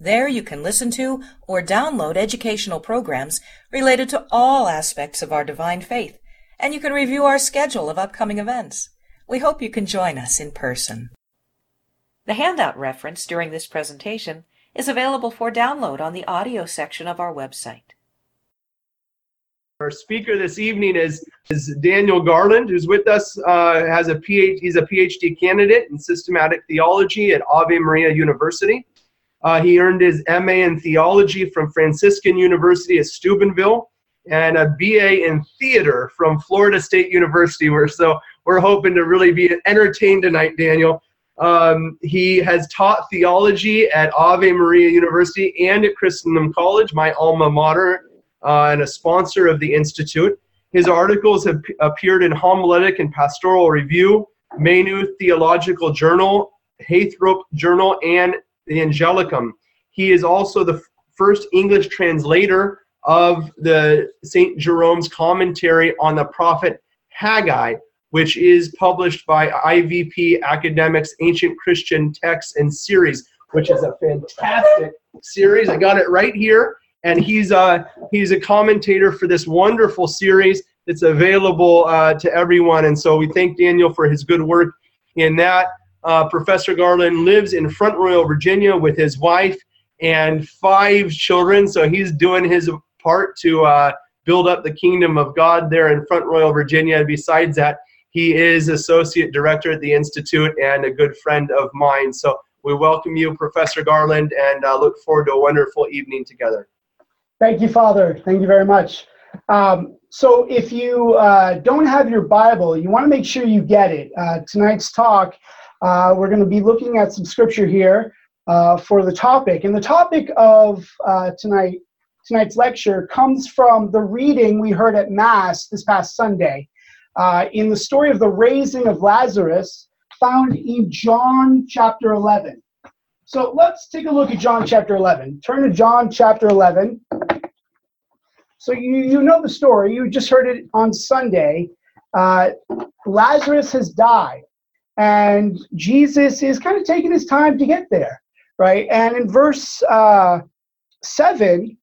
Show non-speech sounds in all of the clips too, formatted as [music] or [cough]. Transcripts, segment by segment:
There you can listen to or download educational programs related to all aspects of our divine faith, and you can review our schedule of upcoming events. We hope you can join us in person. The handout reference during this presentation is available for download on the audio section of our website. Our speaker this evening is, is Daniel Garland, who's with us. Uh, has a PhD, he's a PhD candidate in systematic theology at Ave Maria University. Uh, he earned his MA in theology from Franciscan University at Steubenville and a BA in theater from Florida State University. We're so we're hoping to really be entertained tonight, Daniel. Um, he has taught theology at Ave Maria University and at Christendom College, my alma mater, uh, and a sponsor of the institute. His articles have appeared in Homiletic and Pastoral Review, Maynooth Theological Journal, Heythrop Journal, and the Angelicum. He is also the first English translator of the St. Jerome's commentary on the prophet Haggai, which is published by IVP Academics Ancient Christian Texts and Series, which is a fantastic series. I got it right here, and he's a he's a commentator for this wonderful series that's available uh, to everyone. And so we thank Daniel for his good work in that. Uh, Professor Garland lives in Front Royal, Virginia with his wife and five children. So he's doing his part to uh, build up the kingdom of God there in Front Royal, Virginia. Besides that, he is associate director at the Institute and a good friend of mine. So we welcome you, Professor Garland, and uh, look forward to a wonderful evening together. Thank you, Father. Thank you very much. Um, so if you uh, don't have your Bible, you want to make sure you get it. Uh, tonight's talk uh, we're going to be looking at some scripture here uh, for the topic. And the topic of uh, tonight, tonight's lecture comes from the reading we heard at Mass this past Sunday uh, in the story of the raising of Lazarus, found in John chapter 11. So let's take a look at John chapter 11. Turn to John chapter 11. So you, you know the story, you just heard it on Sunday. Uh, Lazarus has died. And Jesus is kind of taking his time to get there, right? And in verse uh, 7,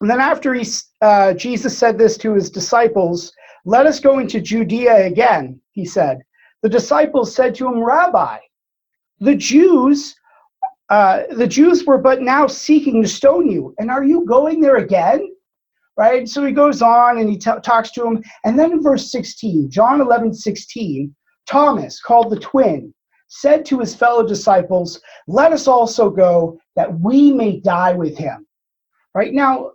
and then after he, uh, Jesus said this to his disciples, let us go into Judea again, he said. The disciples said to him, Rabbi, the Jews, uh, the Jews were but now seeking to stone you, and are you going there again? Right? So he goes on and he t- talks to him. And then in verse 16, John 11, 16, Thomas, called the twin, said to his fellow disciples, Let us also go that we may die with him. Right now,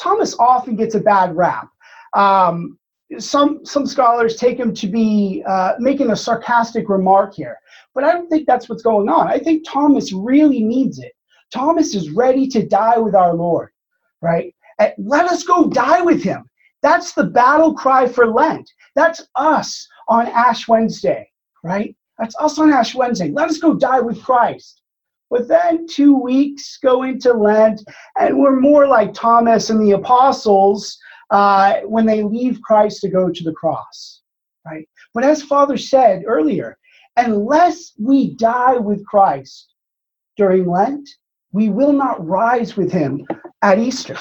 Thomas often gets a bad rap. Um, some some scholars take him to be uh, making a sarcastic remark here, but I don't think that's what's going on. I think Thomas really needs it. Thomas is ready to die with our Lord, right? And let us go die with him. That's the battle cry for Lent. That's us on Ash Wednesday, right? That's us on Ash Wednesday. Let us go die with Christ. But then two weeks go into Lent, and we're more like Thomas and the apostles uh, when they leave Christ to go to the cross, right? But as Father said earlier, unless we die with Christ during Lent, we will not rise with him at Easter.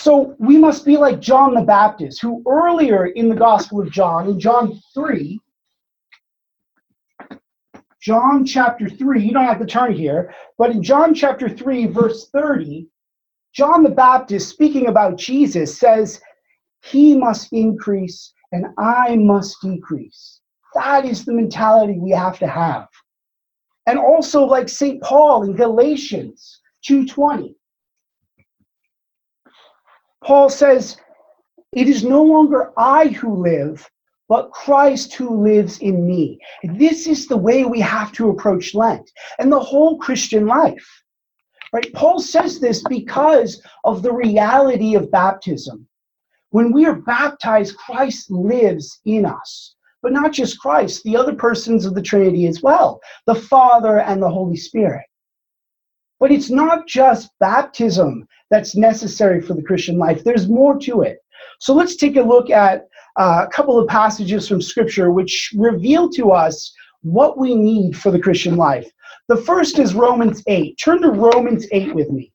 So we must be like John the Baptist, who earlier in the Gospel of John, in John 3, John chapter 3, you don't have to turn here, but in John chapter 3, verse 30, John the Baptist, speaking about Jesus, says, He must increase and I must decrease. That is the mentality we have to have. And also, like St. Paul in Galatians 2:20, Paul says, It is no longer I who live, but Christ who lives in me. This is the way we have to approach Lent and the whole Christian life. Right? Paul says this because of the reality of baptism. When we are baptized, Christ lives in us. But not just Christ, the other persons of the Trinity as well, the Father and the Holy Spirit. But it's not just baptism that's necessary for the Christian life, there's more to it. So let's take a look at uh, a couple of passages from Scripture which reveal to us what we need for the Christian life. The first is Romans 8. Turn to Romans 8 with me.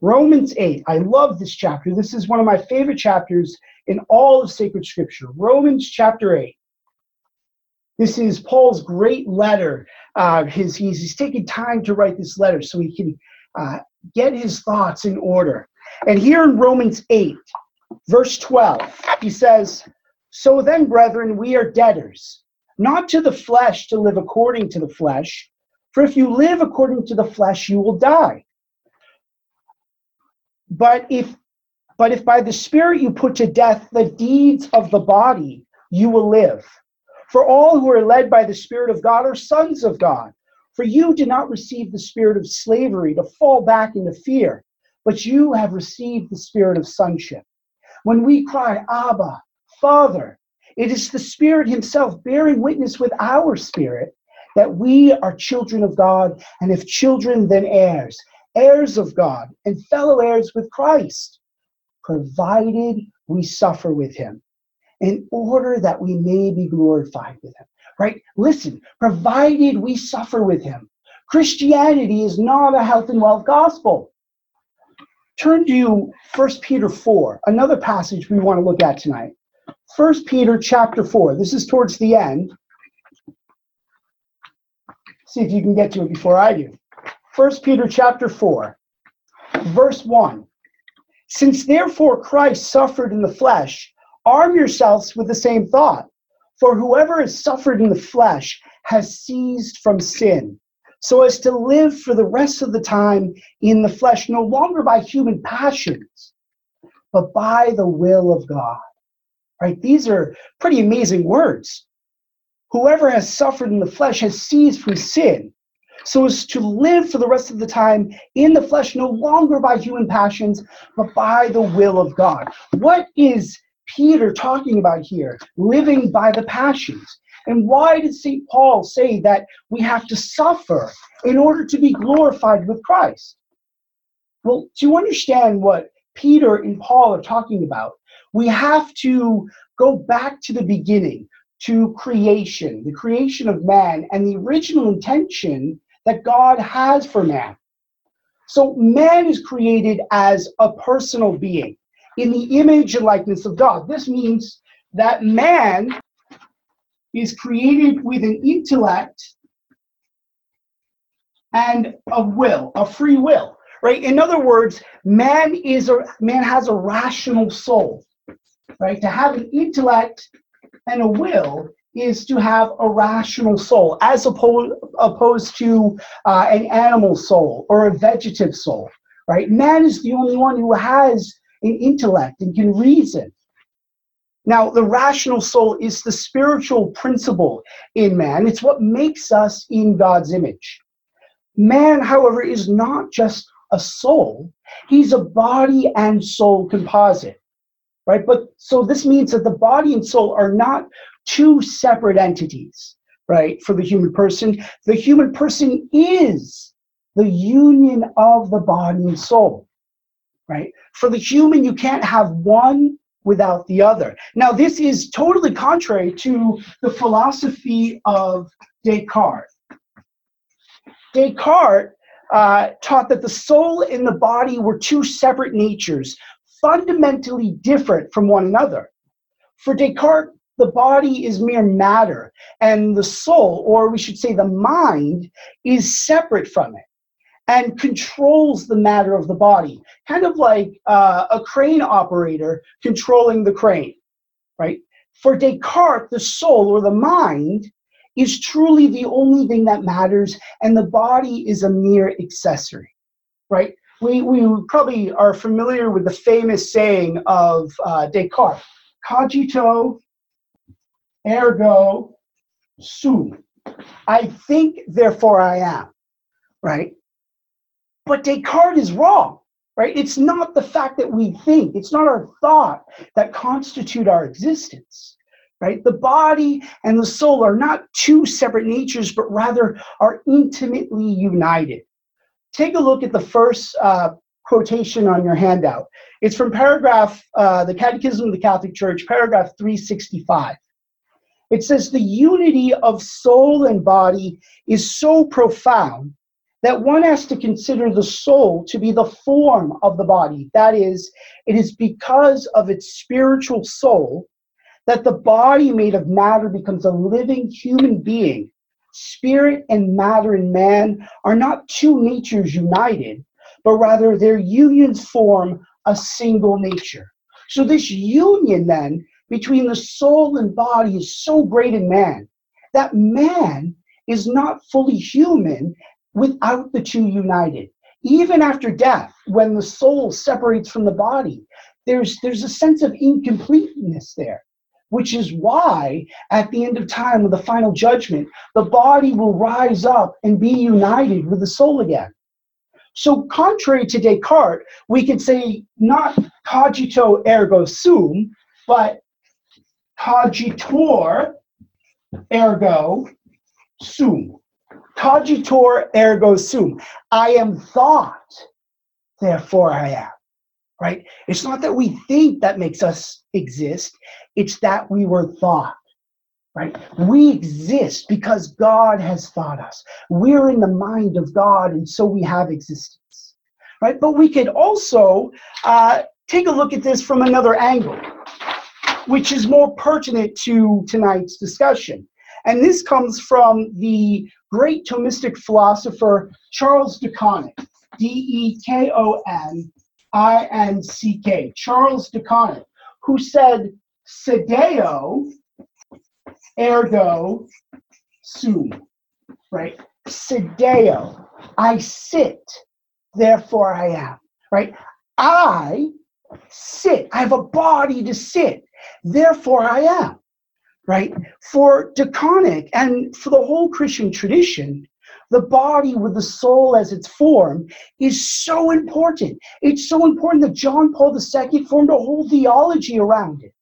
Romans 8. I love this chapter. This is one of my favorite chapters in all of sacred scripture. Romans chapter 8. This is Paul's great letter. Uh, his, he's, he's taking time to write this letter so he can uh, get his thoughts in order. And here in Romans 8, verse 12, he says, So then, brethren, we are debtors, not to the flesh to live according to the flesh. For if you live according to the flesh, you will die. But if but if by the Spirit you put to death the deeds of the body, you will live. For all who are led by the Spirit of God are sons of God. For you did not receive the spirit of slavery to fall back into fear, but you have received the spirit of sonship. When we cry, Abba, Father, it is the Spirit Himself bearing witness with our spirit that we are children of God, and if children, then heirs, heirs of God, and fellow heirs with Christ, provided we suffer with him, in order that we may be glorified with him. Right? Listen, provided we suffer with him. Christianity is not a health and wealth gospel. Turn to 1 Peter 4, another passage we want to look at tonight. 1 Peter chapter 4. This is towards the end. See if you can get to it before I do. First Peter chapter 4, verse 1. Since therefore Christ suffered in the flesh, arm yourselves with the same thought. For whoever has suffered in the flesh has ceased from sin, so as to live for the rest of the time in the flesh, no longer by human passions, but by the will of God. Right? These are pretty amazing words. Whoever has suffered in the flesh has ceased from sin, so as to live for the rest of the time in the flesh, no longer by human passions, but by the will of God. What is Peter talking about here? Living by the passions. And why did St. Paul say that we have to suffer in order to be glorified with Christ? Well, to understand what Peter and Paul are talking about, we have to go back to the beginning to creation, the creation of man, and the original intention that God has for man. So man is created as a personal being in the image and likeness of God. This means that man is created with an intellect and a will, a free will, right? In other words, man is a man has a rational soul, right? To have an intellect and a will is to have a rational soul as opposed, opposed to uh, an animal soul or a vegetative soul, right? Man is the only one who has an intellect and can reason. Now, the rational soul is the spiritual principle in man. It's what makes us in God's image. Man, however, is not just a soul, he's a body and soul composite right? But so this means that the body and soul are not two separate entities, right? For the human person, the human person is the union of the body and soul, right? For the human, you can't have one without the other. Now, this is totally contrary to the philosophy of Descartes. Descartes uh, taught that the soul and the body were two separate natures, fundamentally different from one another. For Descartes, the body is mere matter, and the soul, or we should say the mind, is separate from it and controls the matter of the body, kind of like uh, a crane operator controlling the crane, right? For Descartes, the soul or the mind is truly the only thing that matters, and the body is a mere accessory, right? We, we probably are familiar with the famous saying of uh, Descartes cogito ergo sum. I think, therefore I am, right? But Descartes is wrong. right? It's not the fact that we think, it's not our thought that constitute our existence, right? The body and the soul are not two separate natures, but rather are intimately united. Take a look at the first uh, quotation on your handout. It's from paragraph, uh, the Catechism of the Catholic Church, paragraph 365. It says, The unity of soul and body is so profound that one has to consider the soul to be the form of the body. That is, it is because of its spiritual soul that the body made of matter becomes a living human being. Spirit and matter in man are not two natures united, but rather their unions form a single nature. So, this union then between the soul and body is so great in man that man is not fully human without the two united. Even after death, when the soul separates from the body, there's, there's a sense of incompleteness there, which is why at the end of time, with the final judgment, the body will rise up and be united with the soul again. So, contrary to Descartes, we can say not cogito ergo sum, but cogitor ergo sum. Cogitor ergo sum. I am thought, therefore I am. Right? It's not that we think that makes us exist, it's that we were thought. Right? We exist because God has thought us. We're in the mind of God, and so we have existence. Right? But we could also uh, take a look at this from another angle, which is more pertinent to tonight's discussion. And this comes from the great Thomistic philosopher Charles de D E K O N I N C K, Charles de who said, Sedeo ergo sum, right? Sedeo, I sit, therefore I am, right? I sit, I have a body to sit, therefore I am right? For De Koninck and for the whole Christian tradition, the body with the soul as its form is so important. It's so important that John Paul II formed a whole theology around it.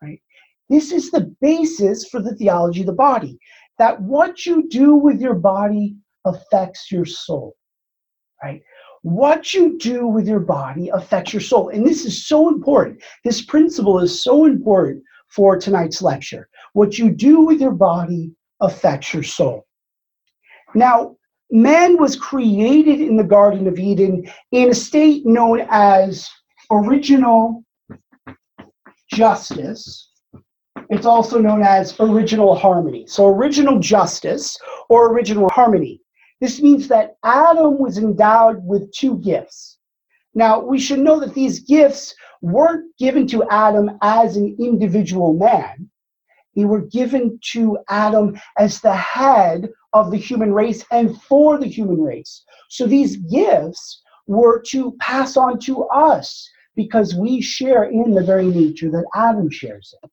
Right? This is the basis for the theology of the body. That what you do with your body affects your soul. Right? What you do with your body affects your soul. And this is so important. This principle is so important for tonight's lecture. What you do with your body affects your soul. Now, man was created in the Garden of Eden in a state known as original justice. It's also known as original harmony. So, original justice or original harmony. This means that Adam was endowed with two gifts. Now, we should know that these gifts weren't given to Adam as an individual man. They were given to Adam as the head of the human race and for the human race. So these gifts were to pass on to us because we share in the very nature that Adam shares in.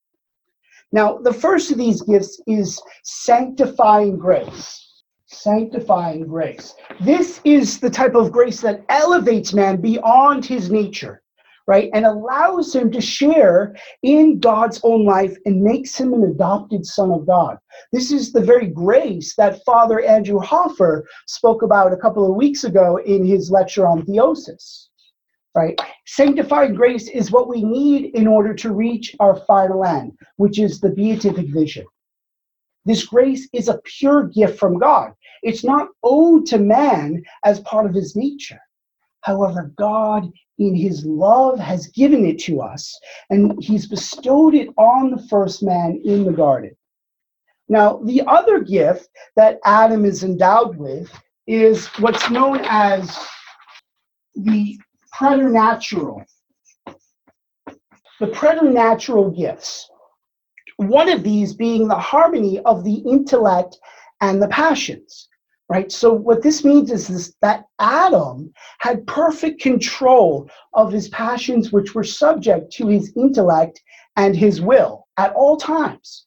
Now, the first of these gifts is sanctifying grace. Sanctifying grace. This is the type of grace that elevates man beyond his nature right? And allows him to share in God's own life and makes him an adopted son of God. This is the very grace that Father Andrew Hofer spoke about a couple of weeks ago in his lecture on theosis. Right? Sanctified grace is what we need in order to reach our final end, which is the beatific vision. This grace is a pure gift from God. It's not owed to man as part of his nature. However, God in his love has given it to us, and he's bestowed it on the first man in the garden. Now, the other gift that Adam is endowed with is what's known as the preternatural. The preternatural gifts. One of these being the harmony of the intellect and the passions right? So what this means is this, that Adam had perfect control of his passions, which were subject to his intellect and his will at all times.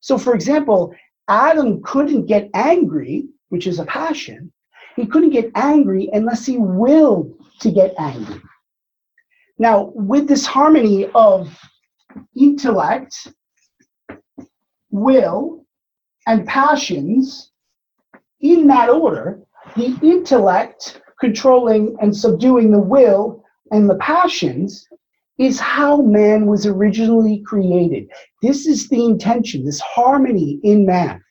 So, for example, Adam couldn't get angry, which is a passion, He couldn't get angry unless he willed to get angry. Now, with this harmony of intellect, will, and passions, in that order, the intellect controlling and subduing the will and the passions is how man was originally created. This is the intention, this harmony in man.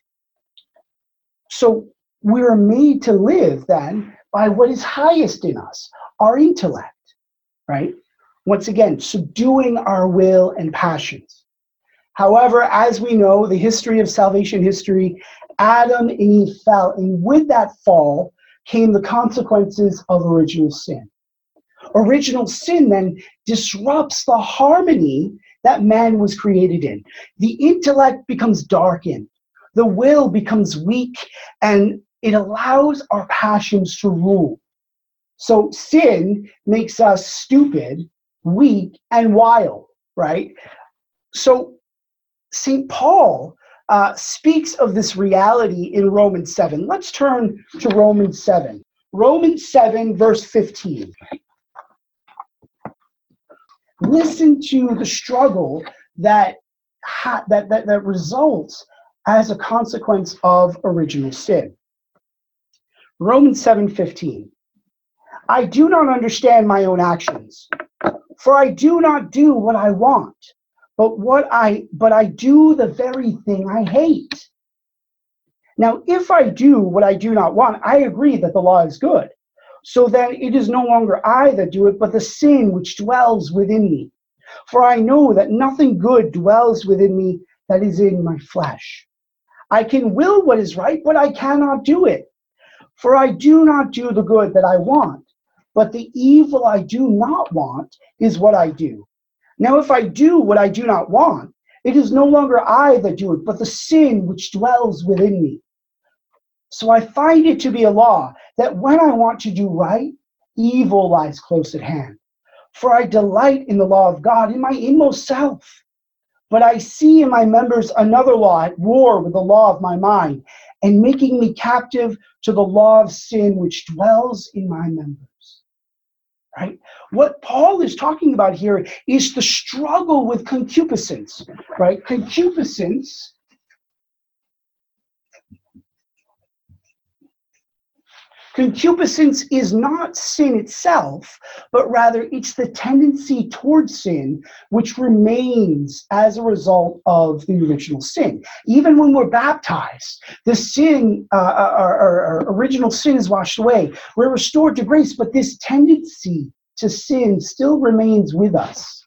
So we're made to live then by what is highest in us, our intellect, right? Once again, subduing our will and passions. However, as we know, the history of salvation history, Adam and Eve fell, and with that fall came the consequences of original sin. Original sin then disrupts the harmony that man was created in. The intellect becomes darkened, the will becomes weak, and it allows our passions to rule. So sin makes us stupid, weak, and wild, right? So St. Paul uh, speaks of this reality in Romans 7. Let's turn to Romans 7. Romans 7, verse 15. Listen to the struggle that, ha- that, that, that results as a consequence of original sin. Romans 7:15. I do not understand my own actions, for I do not do what I want, but what I but I do the very thing I hate. Now, if I do what I do not want, I agree that the law is good. So then it is no longer I that do it, but the sin which dwells within me. For I know that nothing good dwells within me that is in my flesh. I can will what is right, but I cannot do it. For I do not do the good that I want, but the evil I do not want is what I do. Now, if I do what I do not want, it is no longer I that do it, but the sin which dwells within me. So I find it to be a law that when I want to do right, evil lies close at hand. For I delight in the law of God in my inmost self. But I see in my members another law at war with the law of my mind, and making me captive to the law of sin which dwells in my members. Right? What Paul is talking about here is the struggle with concupiscence, right? Concupiscence Concupiscence is not sin itself, but rather it's the tendency towards sin which remains as a result of the original sin. Even when we're baptized, the sin, uh, uh our, our, our original sin is washed away. We're restored to grace, but this tendency to sin still remains with us,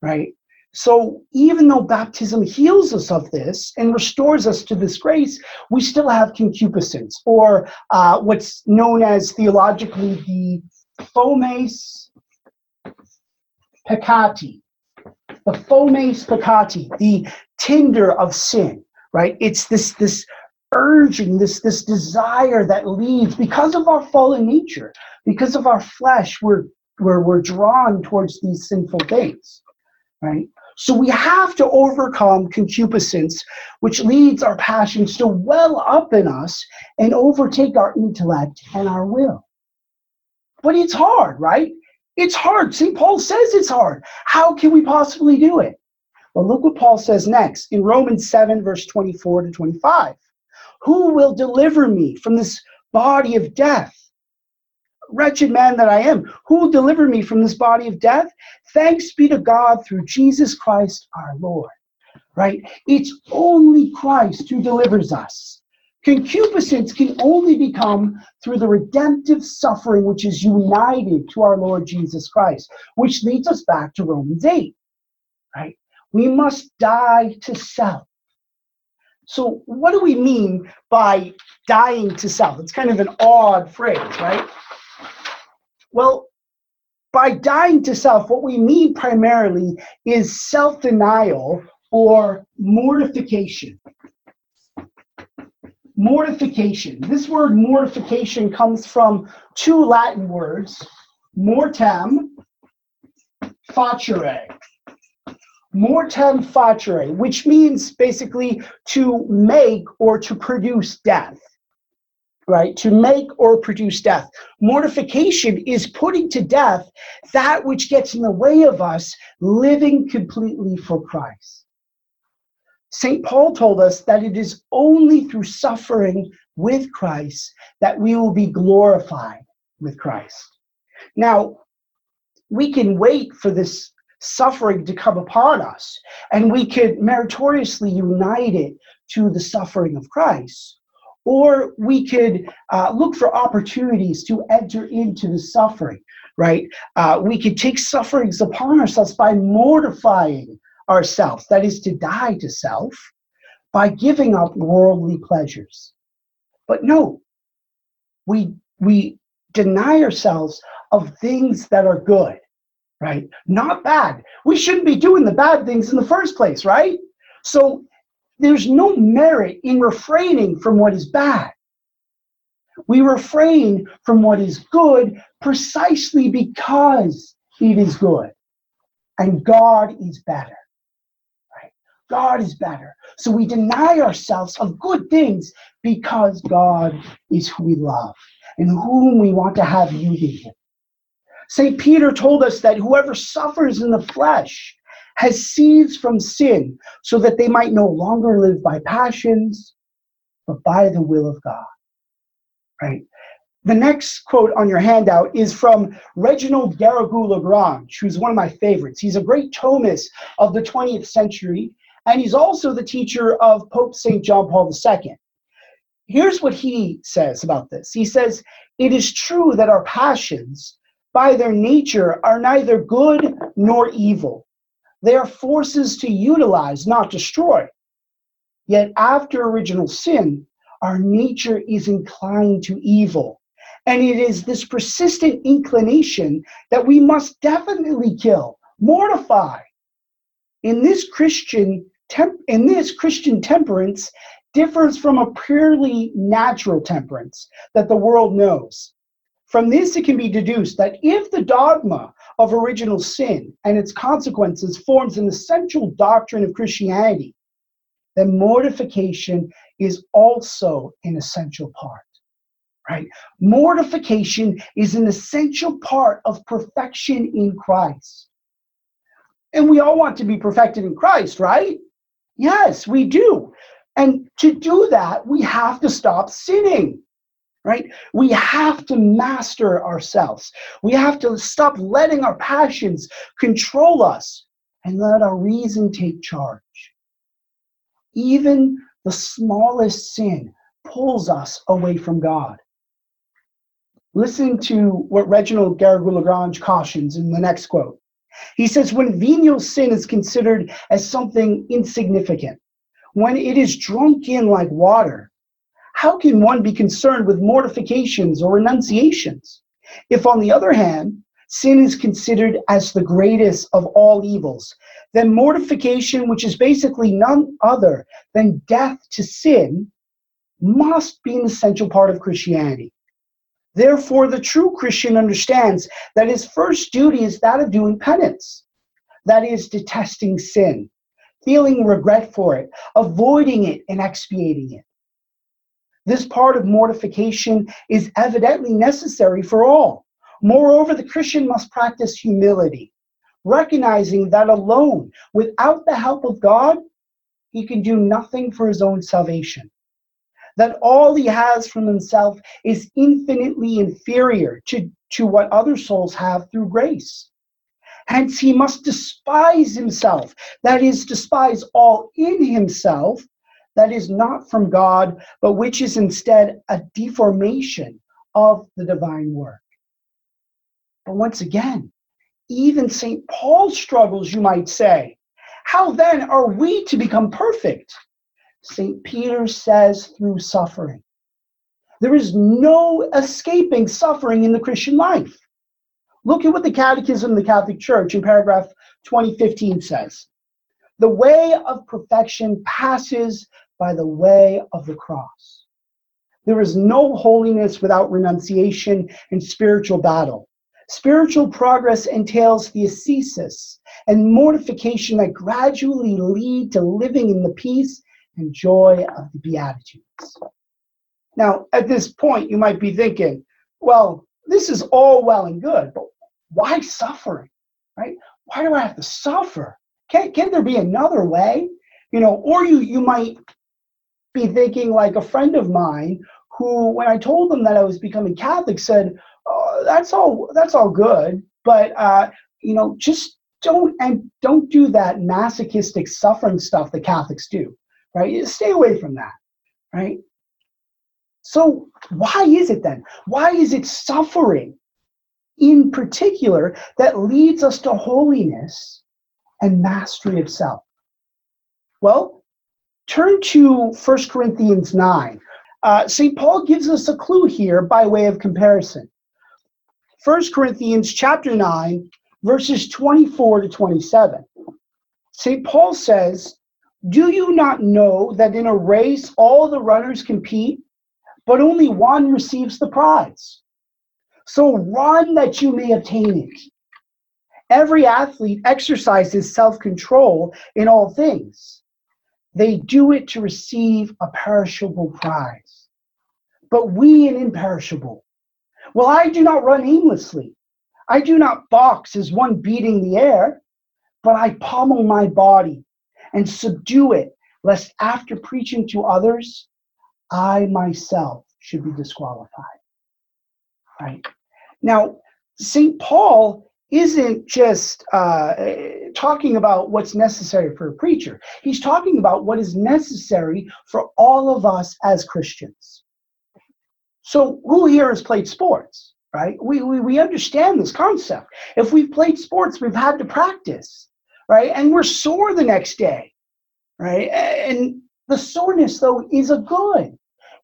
right? So even though baptism heals us of this and restores us to this grace, we still have concupiscence, or uh, what's known as theologically the fomes peccati. The fomes peccati, the tinder of sin, right? It's this this urging, this this desire that leads because of our fallen nature, because of our flesh, we're we're, we're drawn towards these sinful things, right? So we have to overcome concupiscence, which leads our passions to well up in us and overtake our intellect and our will. But it's hard, right? It's hard. St. Paul says it's hard. How can we possibly do it? Well, look what Paul says next in Romans 7, verse 24 to 25. Who will deliver me from this body of death? Wretched man that I am, who will deliver me from this body of death? Thanks be to God through Jesus Christ our Lord. Right? It's only Christ who delivers us. Concupiscence can only become through the redemptive suffering which is united to our Lord Jesus Christ, which leads us back to Romans 8. Right? We must die to self. So, what do we mean by dying to self? It's kind of an odd phrase, right? Well, by dying to self, what we mean primarily is self denial or mortification. Mortification. This word mortification comes from two Latin words, mortem facere. Mortem facere, which means basically to make or to produce death. Right? To make or produce death. Mortification is putting to death that which gets in the way of us living completely for Christ. St. Paul told us that it is only through suffering with Christ that we will be glorified with Christ. Now, we can wait for this suffering to come upon us, and we could meritoriously unite it to the suffering of Christ. Or we could uh, look for opportunities to enter into the suffering, right? Uh, we could take sufferings upon ourselves by mortifying ourselves, that is, to die to self, by giving up worldly pleasures. But no, we, we deny ourselves of things that are good, right? Not bad. We shouldn't be doing the bad things in the first place, right? So there's no merit in refraining from what is bad. We refrain from what is good precisely because it is good. And God is better. Right? God is better. So we deny ourselves of good things because God is who we love and whom we want to have union St. Peter told us that whoever suffers in the flesh has seeds from sin, so that they might no longer live by passions, but by the will of God. Right? The next quote on your handout is from Reginald Garrigou Lagrange, who's one of my favorites. He's a great Thomist of the 20th century, and he's also the teacher of Pope St. John Paul II. Here's what he says about this He says, It is true that our passions, by their nature, are neither good nor evil. They are forces to utilize, not destroy. Yet after original sin, our nature is inclined to evil. And it is this persistent inclination that we must definitely kill, mortify. In this Christian temp- in this Christian temperance differs from a purely natural temperance that the world knows. From this, it can be deduced that if the dogma of original sin and its consequences forms an essential doctrine of Christianity, then mortification is also an essential part. Right? Mortification is an essential part of perfection in Christ. And we all want to be perfected in Christ, right? Yes, we do. And to do that, we have to stop sinning, right? We have to master ourselves. We have to stop letting our passions control us and let our reason take charge. Even the smallest sin pulls us away from God. Listen to what Reginald Garrigou Lagrange cautions in the next quote. He says, when venial sin is considered as something insignificant, when it is drunk in like water, how can one be concerned with mortifications or renunciations? If, on the other hand, sin is considered as the greatest of all evils, then mortification, which is basically none other than death to sin, must be an essential part of Christianity. Therefore, the true Christian understands that his first duty is that of doing penance, that is, detesting sin, feeling regret for it, avoiding it, and expiating it. This part of mortification is evidently necessary for all. Moreover, the Christian must practice humility, recognizing that alone, without the help of God, he can do nothing for his own salvation. That all he has from himself is infinitely inferior to, to what other souls have through grace. Hence, he must despise himself, that is, despise all in himself that is not from God, but which is instead a deformation of the divine work. But once again, even St. Paul struggles, you might say. How then are we to become perfect? St. Peter says through suffering. There is no escaping suffering in the Christian life. Look at what the Catechism of the Catholic Church in paragraph 2015 says. The way of perfection passes by the way of the cross. There is no holiness without renunciation and spiritual battle. Spiritual progress entails the ascesis and mortification that gradually lead to living in the peace and joy of the Beatitudes. Now, at this point, you might be thinking, well, this is all well and good, but why suffering? Right? Why do I have to suffer? Can't, can't there be another way? You know, or you you might be thinking like a friend of mine who, when I told them that I was becoming Catholic, said, oh, "That's all. That's all good, but uh, you know, just don't and don't do that masochistic suffering stuff that Catholics do. Right? Stay away from that. Right? So why is it then? Why is it suffering in particular that leads us to holiness and mastery of self? Well, turn to 1 Corinthians 9. Uh, St. Paul gives us a clue here by way of comparison. 1 Corinthians chapter 9, verses 24 to 27. St. Paul says, Do you not know that in a race all the runners compete, but only one receives the prize? So run that you may obtain it. Every athlete exercises self control in all things. They do it to receive a perishable prize, but we an imperishable. Well, I do not run aimlessly. I do not box as one beating the air, but I pommel my body and subdue it, lest after preaching to others, I myself should be disqualified. Right? Now, St. Paul isn't just uh, talking about what's necessary for a preacher, he's talking about what is necessary for all of us as Christians. So, who here has played sports? right? We, we, we understand this concept. If we've played sports, we've had to practice, right? And we're sore the next day, right? And the soreness, though, is a good.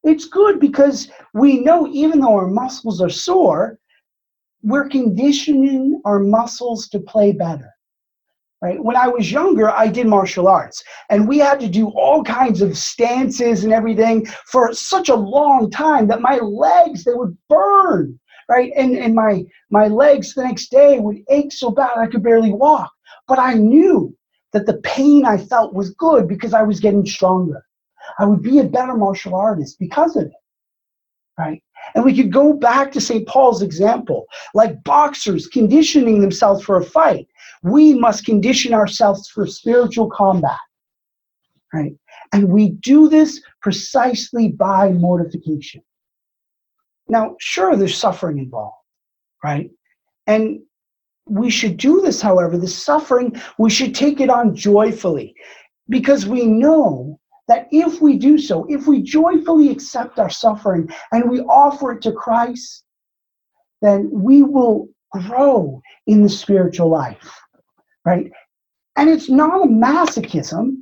It's good because we know even though our muscles are sore, we're conditioning our muscles to play better. Right? When I was younger, I did martial arts, and we had to do all kinds of stances and everything for such a long time that my legs they would burn right? And and my my legs the next day would ache so bad I could barely walk. But I knew that the pain I felt was good because I was getting stronger. I would be a better martial artist because of it. Right? And we could go back to St. Paul's example, like boxers conditioning themselves for a fight. We must condition ourselves for spiritual combat. Right? And we do this precisely by mortification. Now, sure, there's suffering involved, right? And we should do this, however, the suffering, we should take it on joyfully because we know that if we do so, if we joyfully accept our suffering and we offer it to Christ, then we will grow in the spiritual life, right? And it's not a masochism,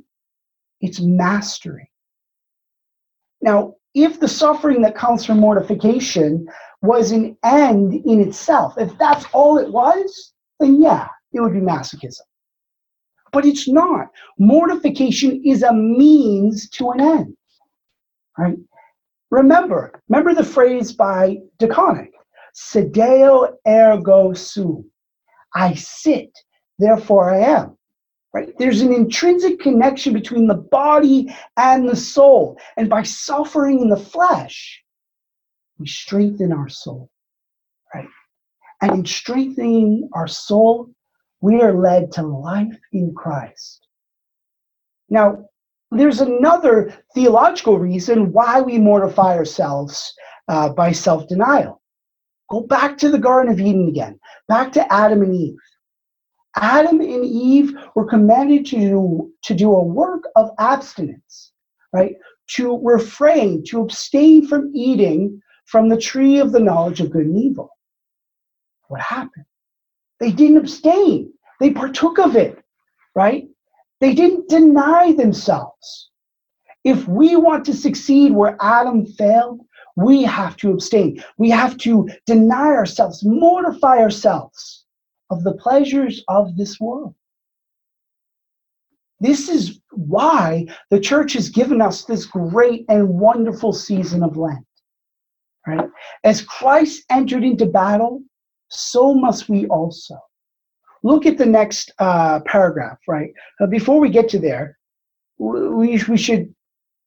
it's mastery. Now, if the suffering that comes from mortification was an end in itself, if that's all it was, then yeah, it would be masochism. But it's not. Mortification is a means to an end. Right? Remember, remember the phrase by De Koninck, sedeo ergo sum. I sit, therefore I am right? There's an intrinsic connection between the body and the soul. And by suffering in the flesh, we strengthen our soul, right? And in strengthening our soul, we are led to life in Christ. Now, there's another theological reason why we mortify ourselves uh, by self denial. Go back to the Garden of Eden again, back to Adam and Eve. Adam and Eve were commanded to do, to do a work of abstinence, right? To refrain, to abstain from eating from the tree of the knowledge of good and evil. What happened? They didn't abstain. They partook of it, right? They didn't deny themselves. If we want to succeed where Adam failed, we have to abstain. We have to deny ourselves, mortify ourselves of the pleasures of this world. This is why the church has given us this great and wonderful season of Lent. Right? As Christ entered into battle, so must we also. Look at the next uh, paragraph, right? Before we get to there, we, we should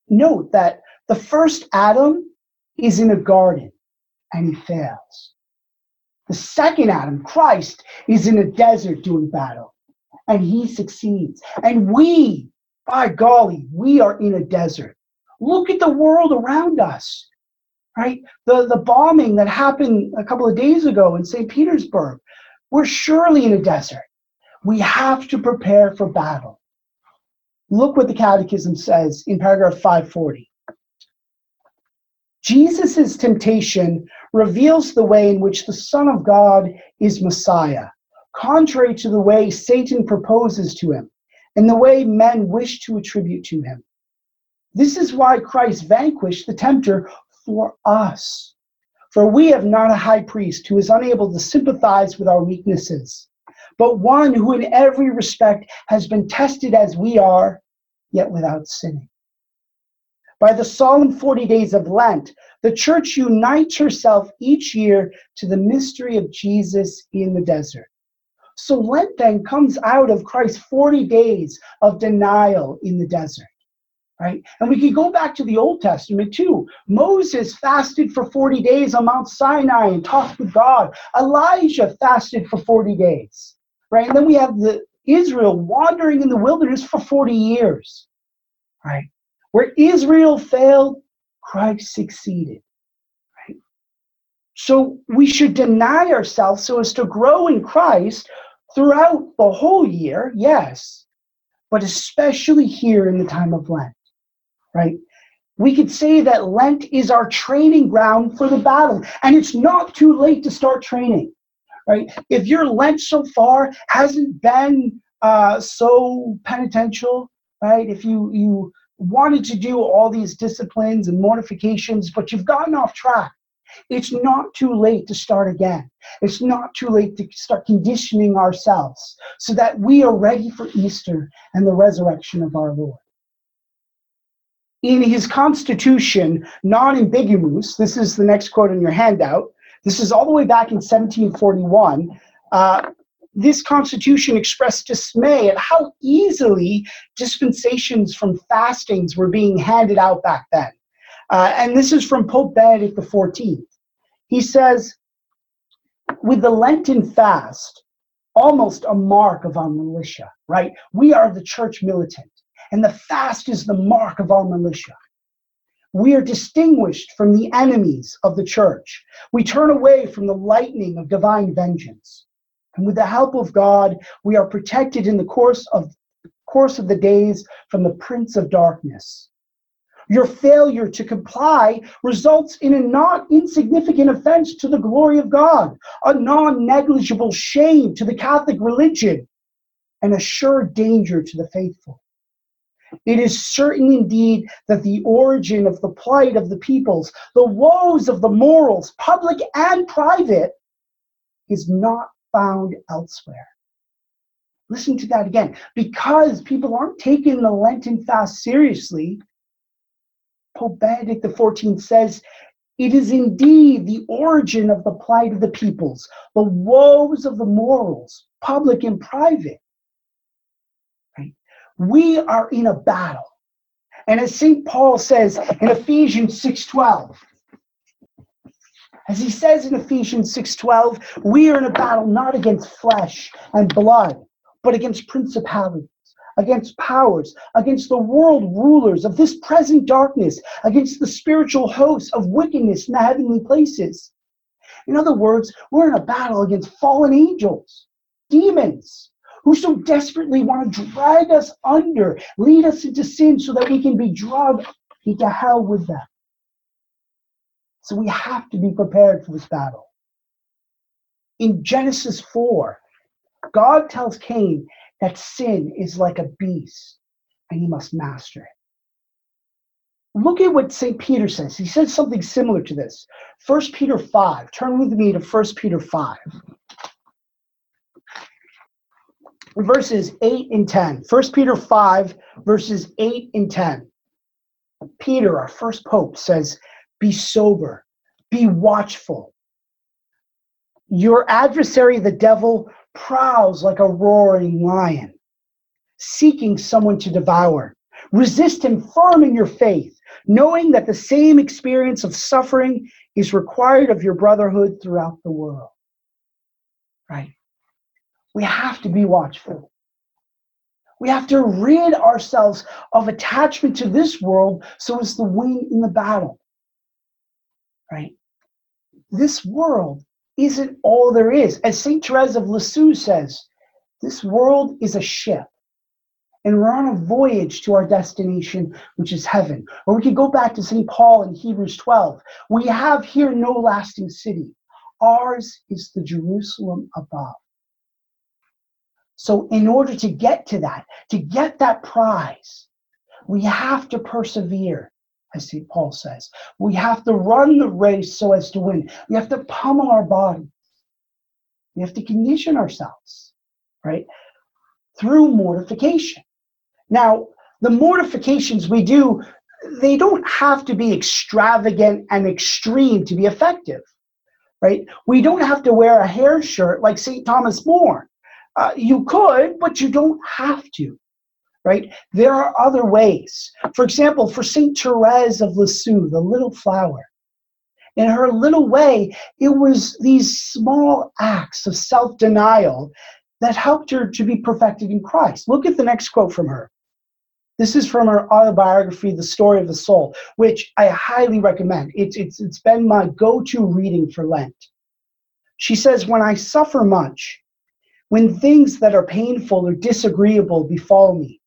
note that the first Adam is in a garden and he fails. The second Adam, Christ, is in a desert doing battle and he succeeds. And we, by golly, we are in a desert. Look at the world around us, right? The, the bombing that happened a couple of days ago in St. Petersburg, we're surely in a desert. We have to prepare for battle. Look what the Catechism says in paragraph 540. Jesus' temptation reveals the way in which the Son of God is Messiah, contrary to the way Satan proposes to him and the way men wish to attribute to him. This is why Christ vanquished the tempter for us. For we have not a high priest who is unable to sympathize with our weaknesses, but one who in every respect has been tested as we are, yet without sinning. By the solemn 40 days of Lent, the church unites herself each year to the mystery of Jesus in the desert. So Lent then comes out of Christ's 40 days of denial in the desert. Right? And we can go back to the Old Testament too. Moses fasted for 40 days on Mount Sinai and talked with God. Elijah fasted for 40 days. Right? And then we have the Israel wandering in the wilderness for 40 years. Right? Where Israel failed, Christ succeeded. Right? So we should deny ourselves so as to grow in Christ throughout the whole year, yes, but especially here in the time of Lent, right? We could say that Lent is our training ground for the battle, and it's not too late to start training, right? If your Lent so far hasn't been uh, so penitential, right? If you you wanted to do all these disciplines and mortifications, but you've gotten off track, it's not too late to start again. It's not too late to start conditioning ourselves so that we are ready for Easter and the resurrection of our Lord. In his constitution, Non Ambigimus, this is the next quote in your handout. This is all the way back in 1741. Uh, this constitution expressed dismay at how easily dispensations from fastings were being handed out back then. Uh, and this is from Pope Benedict XIV. He says, with the Lenten fast, almost a mark of our militia, right? We are the church militant, and the fast is the mark of our militia. We are distinguished from the enemies of the church. We turn away from the lightning of divine vengeance. And with the help of God, we are protected in the course of course of the days from the prince of darkness. Your failure to comply results in a not insignificant offense to the glory of God, a non negligible shame to the Catholic religion, and a sure danger to the faithful. It is certain indeed that the origin of the plight of the peoples, the woes of the morals, public and private, is not found elsewhere. Listen to that again. Because people aren't taking the Lenten fast seriously, Pope Benedict XIV says, it is indeed the origin of the plight of the peoples, the woes of the morals, public and private. We are in a battle. And as St. Paul says in Ephesians 6:12, as he says in Ephesians 6:12, we are in a battle not against flesh and blood, but against principalities against powers, against the world rulers of this present darkness, against the spiritual hosts of wickedness in the heavenly places. In other words, we're in a battle against fallen angels, demons, who so desperately want to drag us under, lead us into sin so that we can be dragged into hell with them. So we have to be prepared for this battle. In Genesis 4, God tells Cain that sin is like a beast and he must master it. Look at what St. Peter says. He says something similar to this. 1 Peter 5. Turn with me to 1 Peter 5. Verses 8 and 10. 1 Peter 5, verses 8 and 10. Peter, our first pope, says, Be sober, be watchful. Your adversary, the devil, prowls like a roaring lion, seeking someone to devour. Resist him firm in your faith, knowing that the same experience of suffering is required of your brotherhood throughout the world. Right? We have to be watchful. We have to rid ourselves of attachment to this world so as to win in the battle. Right? This world isn't all there is. As St. Therese of Lisieux says, this world is a ship and we're on a voyage to our destination, which is heaven. Or we could go back to St. Paul in Hebrews 12. We have here no lasting city. Ours is the Jerusalem above. So, in order to get to that, to get that prize, we have to persevere, as St. Paul says. We have to run the race so as to win. We have to pummel our body. We have to condition ourselves, right? Through mortification. Now, the mortifications we do, they don't have to be extravagant and extreme to be effective, right? We don't have to wear a hair shirt like St. Thomas More. Uh, you could, but you don't have to, right? There are other ways. For example, for St. Therese of Lisieux, the little flower, in her little way, it was these small acts of self denial that helped her to be perfected in Christ. Look at the next quote from her. This is from her autobiography, The Story of the Soul, which I highly recommend. It's, it's, it's been my go to reading for Lent. She says, When I suffer much, when things that are painful or disagreeable befall me,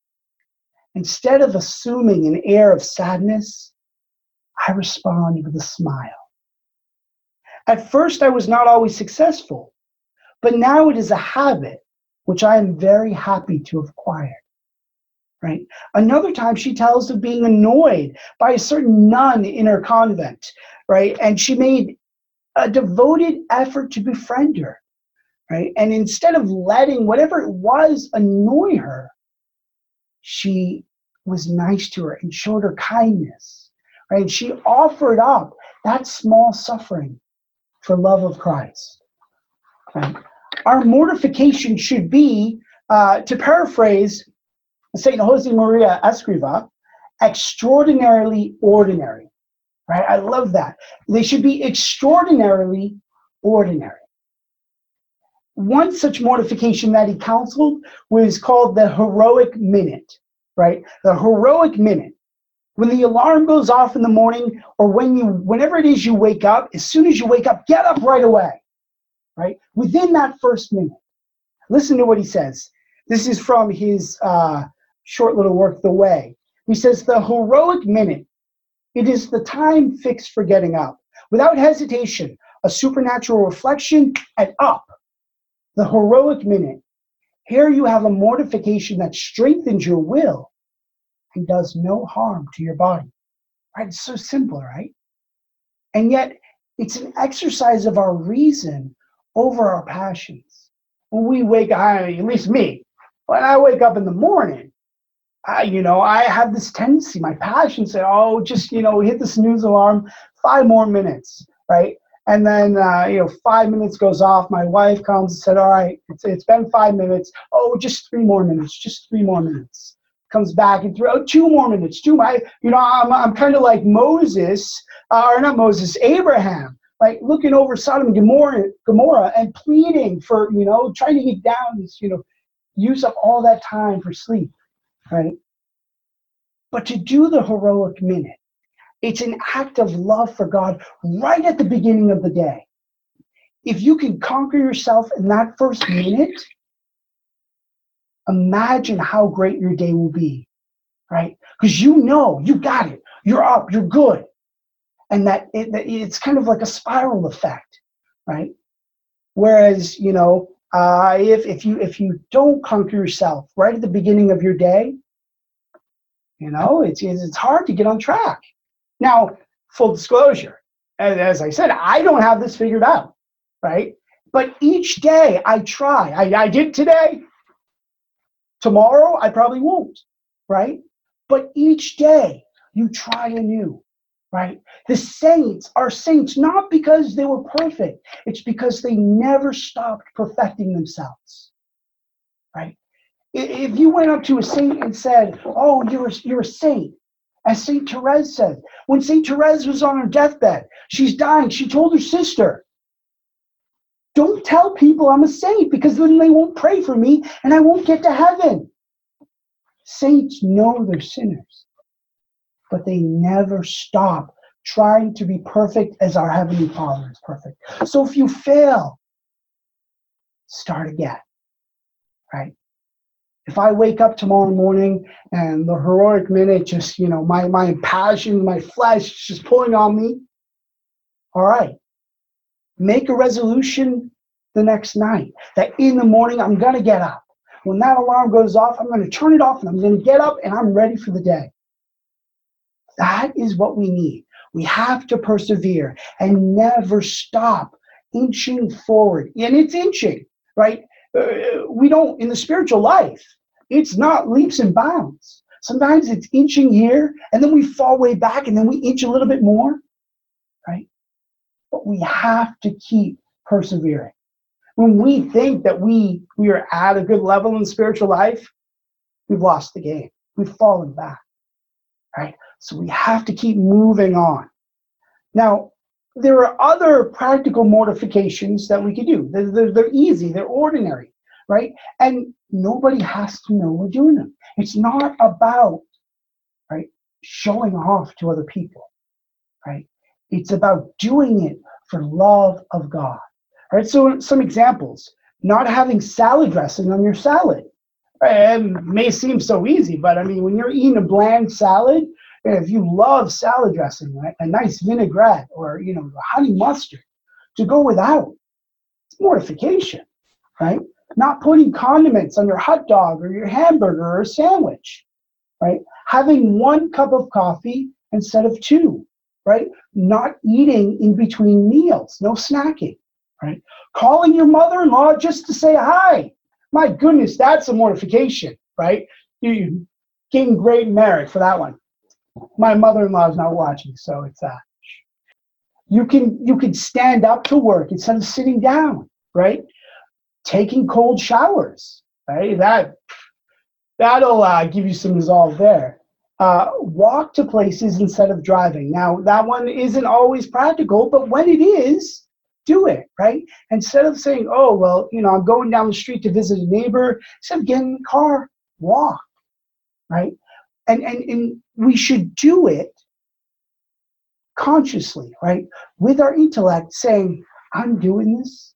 instead of assuming an air of sadness, I respond with a smile. At first, I was not always successful, but now it is a habit which I am very happy to have acquired right? Another time she tells of being annoyed by a certain nun in her convent, right? And she made a devoted effort to befriend her, right? And instead of letting whatever it was annoy her, she was nice to her and showed her kindness, right? She offered up that small suffering for love of Christ. Right? Our mortification should be, uh, to paraphrase St. Josemaria Escriva, extraordinarily ordinary. Right? I love that. They should be extraordinarily ordinary. One such mortification that he counseled was called the heroic minute, right? The heroic minute. When the alarm goes off in the morning, or when you, whenever it is you wake up, as soon as you wake up, get up right away, right? Within that first minute. Listen to what he says. This is from his uh, short little work, The Way. He says, The heroic minute, it is the time fixed for getting up. Without hesitation, a supernatural reflection and up. The heroic minute. Here you have a mortification that strengthens your will and does no harm to your body. Right? It's so simple, right? And yet, it's an exercise of our reason over our passions. When we wake up, at least me, when I wake up in the morning, I, you know, I have this tendency, my passion say, oh, just, you know, hit the snooze alarm, five more minutes, right? And then, uh, you know, five minutes goes off. My wife comes and said, all right, it's, it's been five minutes. Oh, just three more minutes, just three more minutes. Comes back and throw oh, two more minutes, two. I, you know, I'm, I'm kind of like Moses, uh, or not Moses, Abraham, like looking over Sodom and Gomorrah, Gomorrah and pleading for, you know, trying to get down this, you know, use up all that time for sleep right? But to do the heroic minute, it's an act of love for God right at the beginning of the day. If you can conquer yourself in that first minute, imagine how great your day will be, right? Because you know you got it, you're up, you're good. And that it, it's kind of like a spiral effect, right? Whereas, you know, uh, if, if you if you don't conquer yourself right at the beginning of your day, you know, it's it's hard to get on track. Now, full disclosure, as, I said, I don't have this figured out, right? But each day I try. I, I did today. Tomorrow I probably won't, right? But each day you try anew right? The saints are saints not because they were perfect, it's because they never stopped perfecting themselves, right? If you went up to a saint and said, Oh, you're you're a saint, As St. Therese said, when St. Therese was on her deathbed, she's dying, she told her sister, Don't tell people I'm a saint because then they won't pray for me and I won't get to heaven. Saints know they're sinners, but they never stop trying to be perfect as our Heavenly Father is perfect. So if you fail, start again, right? If I wake up tomorrow morning and the heroic minute just, you know, my, my passion, my flesh is just pulling on me, all right, make a resolution the next night that in the morning I'm going to get up. When that alarm goes off, I'm going to turn it off and I'm going to get up and I'm ready for the day. That is what we need. We have to persevere and never stop inching forward. And it's inching, right? Uh, we don't, in the spiritual life, it's not leaps and bounds. Sometimes it's inching here and then we fall way back and then we inch a little bit more, right? But we have to keep persevering. When we think that we, we are at a good level in spiritual life, we've lost the game. We've fallen back, right? So we have to keep moving on. Now, there are other practical mortifications that we could do. They're, they're, they're, easy, they're ordinary, right? And nobody has to know we're doing them. It's not about, right, showing off to other people, right? It's about doing it for love of God. right? so some examples. Not having salad dressing on your salad. It may seem so easy, but I mean, when you're eating a bland salad, if you love salad dressing, right, a nice vinaigrette or you know honey mustard, to go without, it's mortification, right? Not putting condiments on your hot dog or your hamburger or sandwich, right? Having one cup of coffee instead of two, right? Not eating in between meals, no snacking, right? Calling your mother-in-law just to say hi. My goodness, that's a mortification, right? You gain great merit for that one my mother-in-law is not watching, so it's uh you can you can stand up to work instead of sitting down, right? Taking cold showers, right? That that'll uh, give you some resolve there. Uh, walk to places instead of driving. Now that one isn't always practical, but when it is, do it, right? Instead of saying, "Oh, well, you know, I'm going down the street to visit a neighbor," instead of getting in the car, walk, right? And, and, and we should do it consciously, right? With our intellect saying, I'm doing this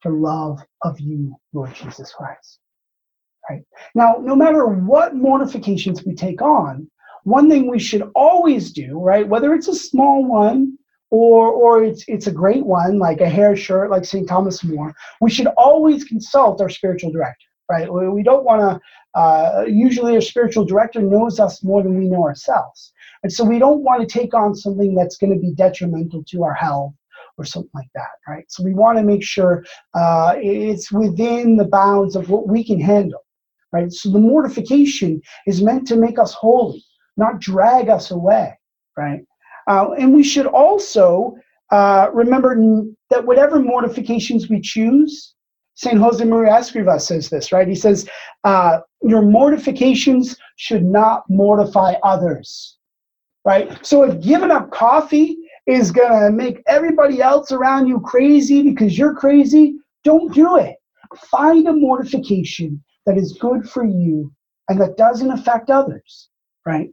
for love of you, Lord Jesus Christ. Right? Now, no matter what mortifications we take on, one thing we should always do, right, whether it's a small one or or it's it's a great one, like a hair shirt, like St. Thomas More, we should always consult our spiritual director right? We don't want to, uh, usually a spiritual director knows us more than we know ourselves. And so we don't want to take on something that's going to be detrimental to our health or something like that, right? So we want to make sure uh, it's within the bounds of what we can handle, right? So the mortification is meant to make us holy, not drag us away, right? Uh, and we should also uh, remember that whatever mortifications we choose, St. Josemaria Escriva says this, right? He says, uh, Your mortifications should not mortify others, right? So if giving up coffee is going to make everybody else around you crazy because you're crazy, don't do it. Find a mortification that is good for you and that doesn't affect others, right?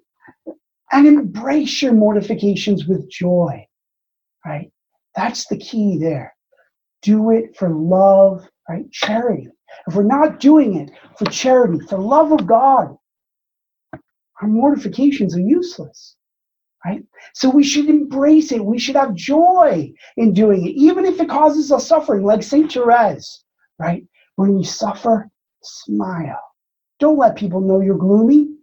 And embrace your mortifications with joy, right? That's the key there. Do it for love right? Charity. If we're not doing it for charity, for love of God, our mortifications are useless, right? So we should embrace it. We should have joy in doing it, even if it causes us suffering, like St. Therese, right? When you suffer, smile. Don't let people know you're gloomy.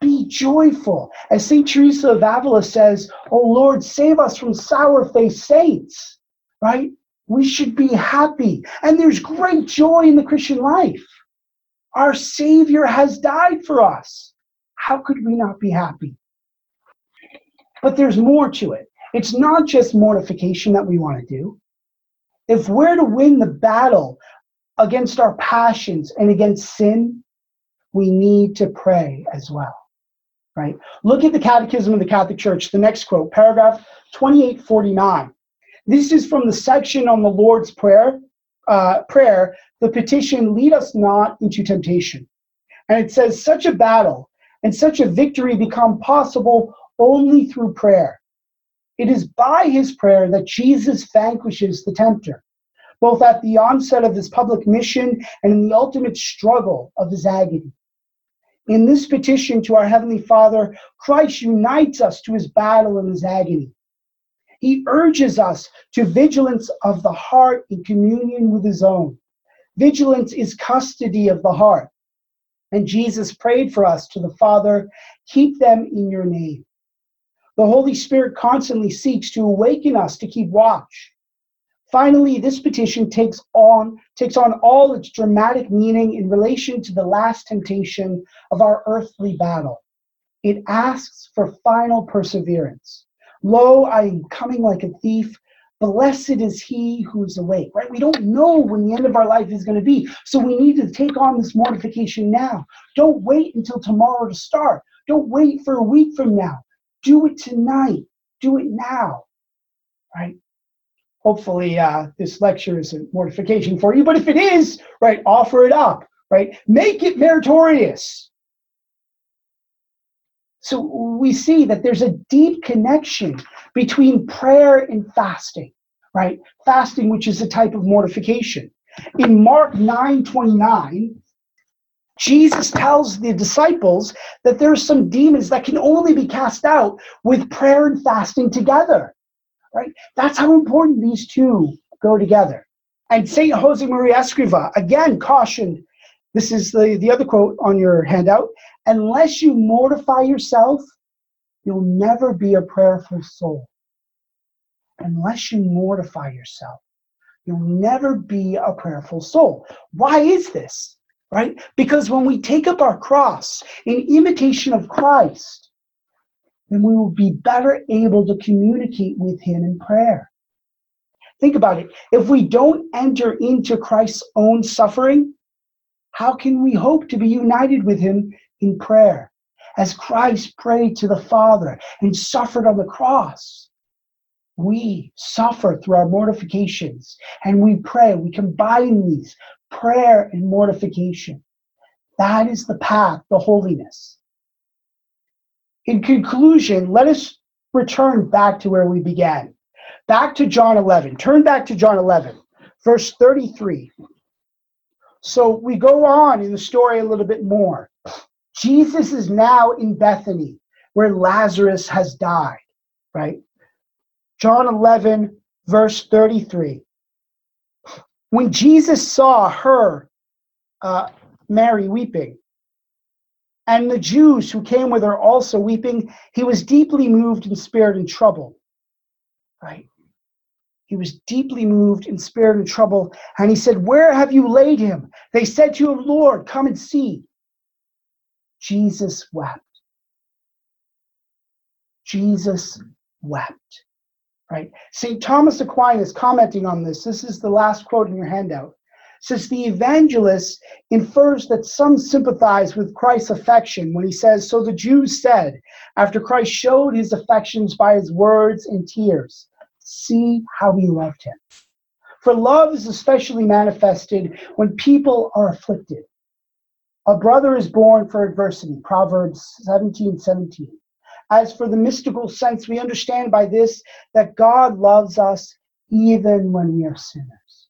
Be joyful. As St. Teresa of Avila says, Oh Lord, save us from sour faced saints, right? We should be happy. And there's great joy in the Christian life. Our Savior has died for us. How could we not be happy? But there's more to it. It's not just mortification that we want to do. If we're to win the battle against our passions and against sin, we need to pray as well. right? Look at the Catechism of the Catholic Church, the next quote, paragraph 2849. This is from the section on the Lord's Prayer, uh, prayer, the petition, lead us not into temptation. And it says, such a battle and such a victory become possible only through prayer. It is by his prayer that Jesus vanquishes the tempter, both at the onset of his public mission and in the ultimate struggle of his agony. In this petition to our Heavenly Father, Christ unites us to his battle and his agony. He urges us to vigilance of the heart in communion with his own. Vigilance is custody of the heart. And Jesus prayed for us to the Father, keep them in your name. The Holy Spirit constantly seeks to awaken us to keep watch. Finally, this petition takes on, takes on all its dramatic meaning in relation to the last temptation of our earthly battle. It asks for final perseverance. Lo, I am coming like a thief. Blessed is he who is awake, right? We don't know when the end of our life is going to be. So we need to take on this mortification now. Don't wait until tomorrow to start. Don't wait for a week from now. Do it tonight. Do it now, right? Hopefully, uh, this lecture is a mortification for you. But if it is, right, offer it up, right? Make it meritorious. So we see that there's a deep connection between prayer and fasting, right? Fasting, which is a type of mortification. In Mark 9 29, Jesus tells the disciples that there are some demons that can only be cast out with prayer and fasting together. Right? That's how important these two go together. And St. Josemaria Escriva again cautioned this is the, the other quote on your handout unless you mortify yourself, you'll never be a prayerful soul. Unless you mortify yourself, you'll never be a prayerful soul. Why is this? right? Because when we take up our cross in imitation of Christ, then we will be better able to communicate with Him in prayer. Think about it. If we don't enter into Christ's own suffering, how can we hope to be united with Him in prayer? As Christ prayed to the Father and suffered on the cross, we suffer through our mortifications and we pray. We combine these prayer and mortification. That is the path to holiness. In conclusion, let us return back to where we began. Back to John 11. Turn back to John 11, verse 33. So we go on in the story a little bit more. Jesus is now in Bethany, where Lazarus has died, right? John 11, verse 33. When Jesus saw her, uh, Mary, weeping, and the Jews who came with her also weeping, he was deeply moved in spirit and troubled. Right? He was deeply moved in spirit and trouble, and he said, Where have you laid him? They said to him, Lord, come and see. Jesus wept. Jesus wept right? St. Thomas Aquinas commenting on this, this is the last quote in your handout, says the evangelist infers that some sympathize with Christ's affection when he says, So the Jews said, after Christ showed his affections by his words and tears, see how he loved him. For love is especially manifested when people are afflicted. A brother is born for adversity, Proverbs 17 17. As for the mystical sense, we understand by this that God loves us even when we are sinners.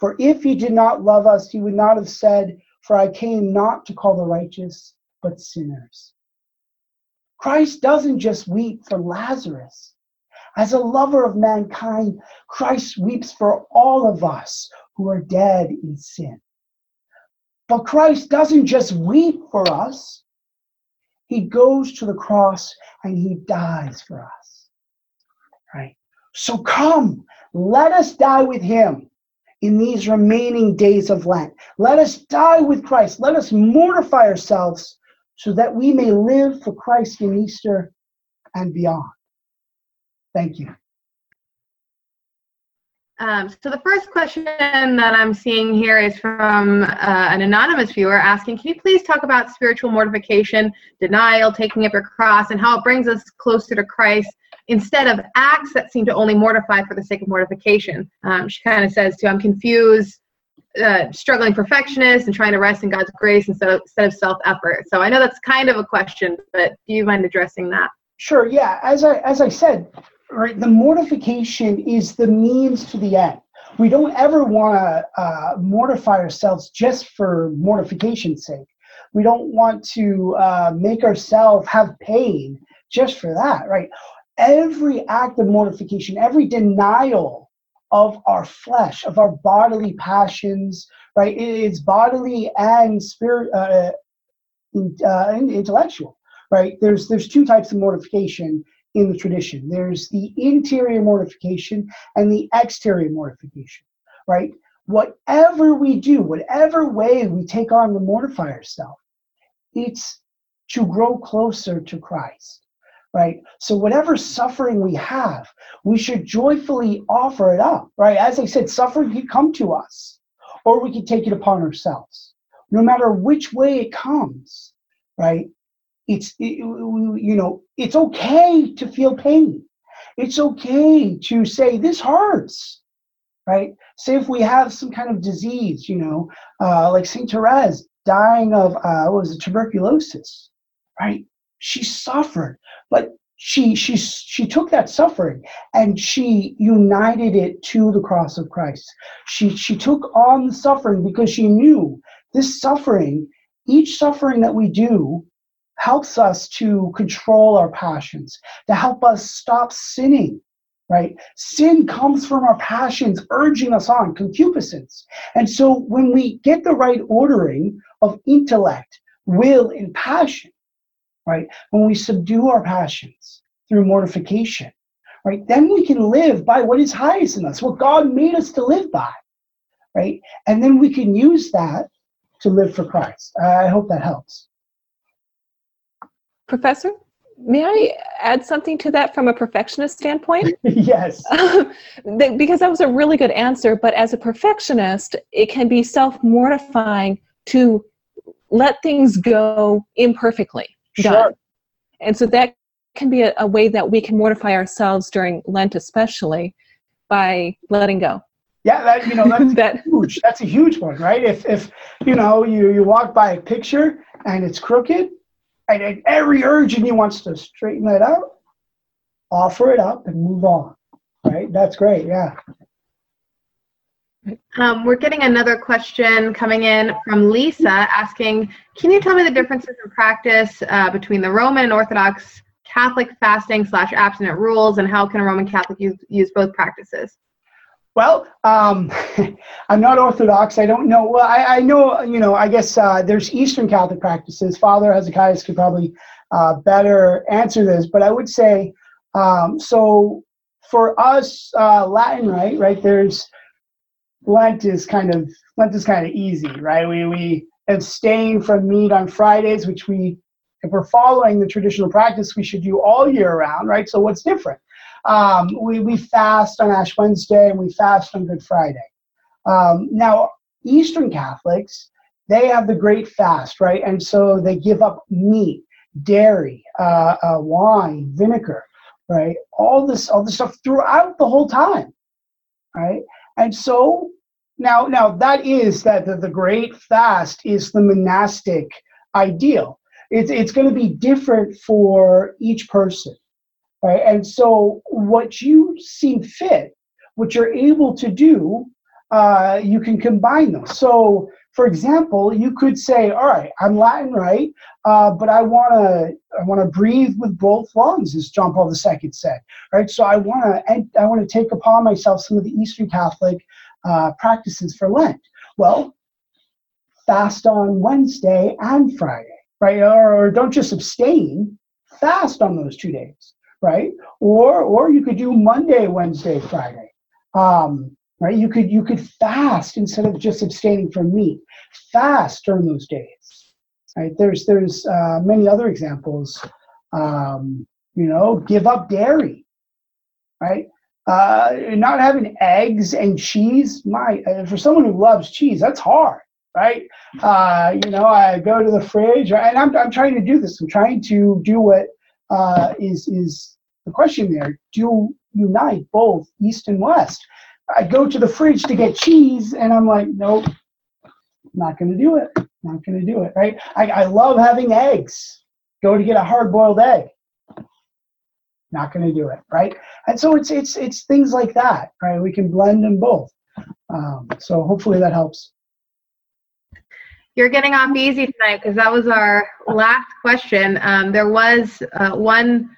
For if he did not love us, he would not have said, For I came not to call the righteous, but sinners. Christ doesn't just weep for Lazarus. As a lover of mankind, Christ weeps for all of us who are dead in sin. But Christ doesn't just weep for us, he goes to the cross and he dies for us. Right? So come, let us die with him in these remaining days of Lent. Let us die with Christ. Let us mortify ourselves so that we may live for Christ in Easter and beyond. Thank you. Um, so the first question that I'm seeing here is from uh, an anonymous viewer asking, can you please talk about spiritual mortification, denial, taking up your cross, and how it brings us closer to Christ instead of acts that seem to only mortify for the sake of mortification? Um, she kind of says, too, I'm confused, uh, struggling perfectionist and trying to rest in God's grace instead of, instead of self-effort. So I know that's kind of a question, but do you mind addressing that? Sure. Yeah. As I as I said, right, the mortification is the means to the end. We don't ever want to uh, mortify ourselves just for mortification's sake. We don't want to uh, make ourselves have pain just for that, right? Every act of mortification, every denial of our flesh, of our bodily passions, right? It's bodily and spirit, uh, uh, intellectual right? There's there's two types of mortification in the tradition. There's the interior mortification and the exterior mortification, right? Whatever we do, whatever way we take on to mortify ourselves, it's to grow closer to Christ, right? So whatever suffering we have, we should joyfully offer it up, right? As I said, suffering can come to us, or we can take it upon ourselves. No matter which way it comes, right? It's it, you know it's okay to feel pain. It's okay to say this hurts right? Say if we have some kind of disease you know uh, like saint therese dying of uh, what was it tuberculosis right? She suffered but she she she took that suffering and she united it to the cross of christ. She she took on the suffering because she knew this suffering each suffering that we do helps us to control our passions, to help us stop sinning, right? Sin comes from our passions urging us on, concupiscence. And so when we get the right ordering of intellect, will, and passion, right? When we subdue our passions through mortification, right? Then we can live by what is highest in us, what God made us to live by, right? And then we can use that to live for Christ. I hope that helps. Professor, may I add something to that from a perfectionist standpoint? [laughs] yes. [laughs] because that was a really good answer, but as a perfectionist, it can be self mortifying to let things go imperfectly sure. done. And so that can be a, a way that we can mortify ourselves during Lent, especially by letting go. Yeah, that you know that's [laughs] that, huge. That's a huge one, right? If if you know you you walk by a picture and it's crooked, and every urge in you wants to straighten it out, offer it up and move on. Right? That's great. Yeah. Um, we're getting another question coming in from Lisa asking, can you tell me the differences in practice uh, between the Roman and Orthodox Catholic fasting slash abstinent rules and how can a Roman Catholic use, use both practices? Well, um, [laughs] I'm not Orthodox. I don't know. Well, I, I know, you know, I guess uh, there's Eastern Catholic practices. Father Hezekiah could probably uh, better answer this, but I would say um, so for us, uh, Latin, right? Right? There's Lent is kind of Lent is kind of easy, right? We we abstain from meat on Fridays, which we, if we're following the traditional practice, we should do all year round, right? So what's different? Um, we, we fast on Ash Wednesday and we fast on Good Friday. Um, now, Eastern Catholics, they have the great fast, right? And so they give up meat, dairy, uh, uh, wine, vinegar, right? All this, all this stuff throughout the whole time, right? And so now, now that is that the, the great fast is the monastic ideal. It's, it's going to be different for each person right? And so what you see fit, what you're able to do, uh, you can combine them. So, for example, you could say, "All right, I'm Latin, right? Uh, but I want to, I want to breathe with both lungs," as John Paul II said, right? So I want to, I want to take upon myself some of the Eastern Catholic uh, practices for Lent. Well, fast on Wednesday and Friday, right? Or, or don't just abstain, fast on those two days right? Or or you could do Monday, Wednesday, Friday. Um, right? You could you could fast instead of just abstaining from meat. Fast during those days. Right? There's there's uh, many other examples. Um, you know, give up dairy. Right? Uh, not having eggs and cheese, my uh, for someone who loves cheese, that's hard, right? Uh, you know, I go to the fridge, and I'm, I'm trying to do this. I'm trying to do what uh, is is the question there. Do unite both East and West? I go to the fridge to get cheese, and I'm like, nope, not going to do it. Not going to do it, right? I, I love having eggs. Go to get a hard boiled egg not going to do it, right? And so it's it's it's things like that, right? We can blend them both. Um, so hopefully that helps. You're getting off easy tonight because that was our last question. Um, there was uh, one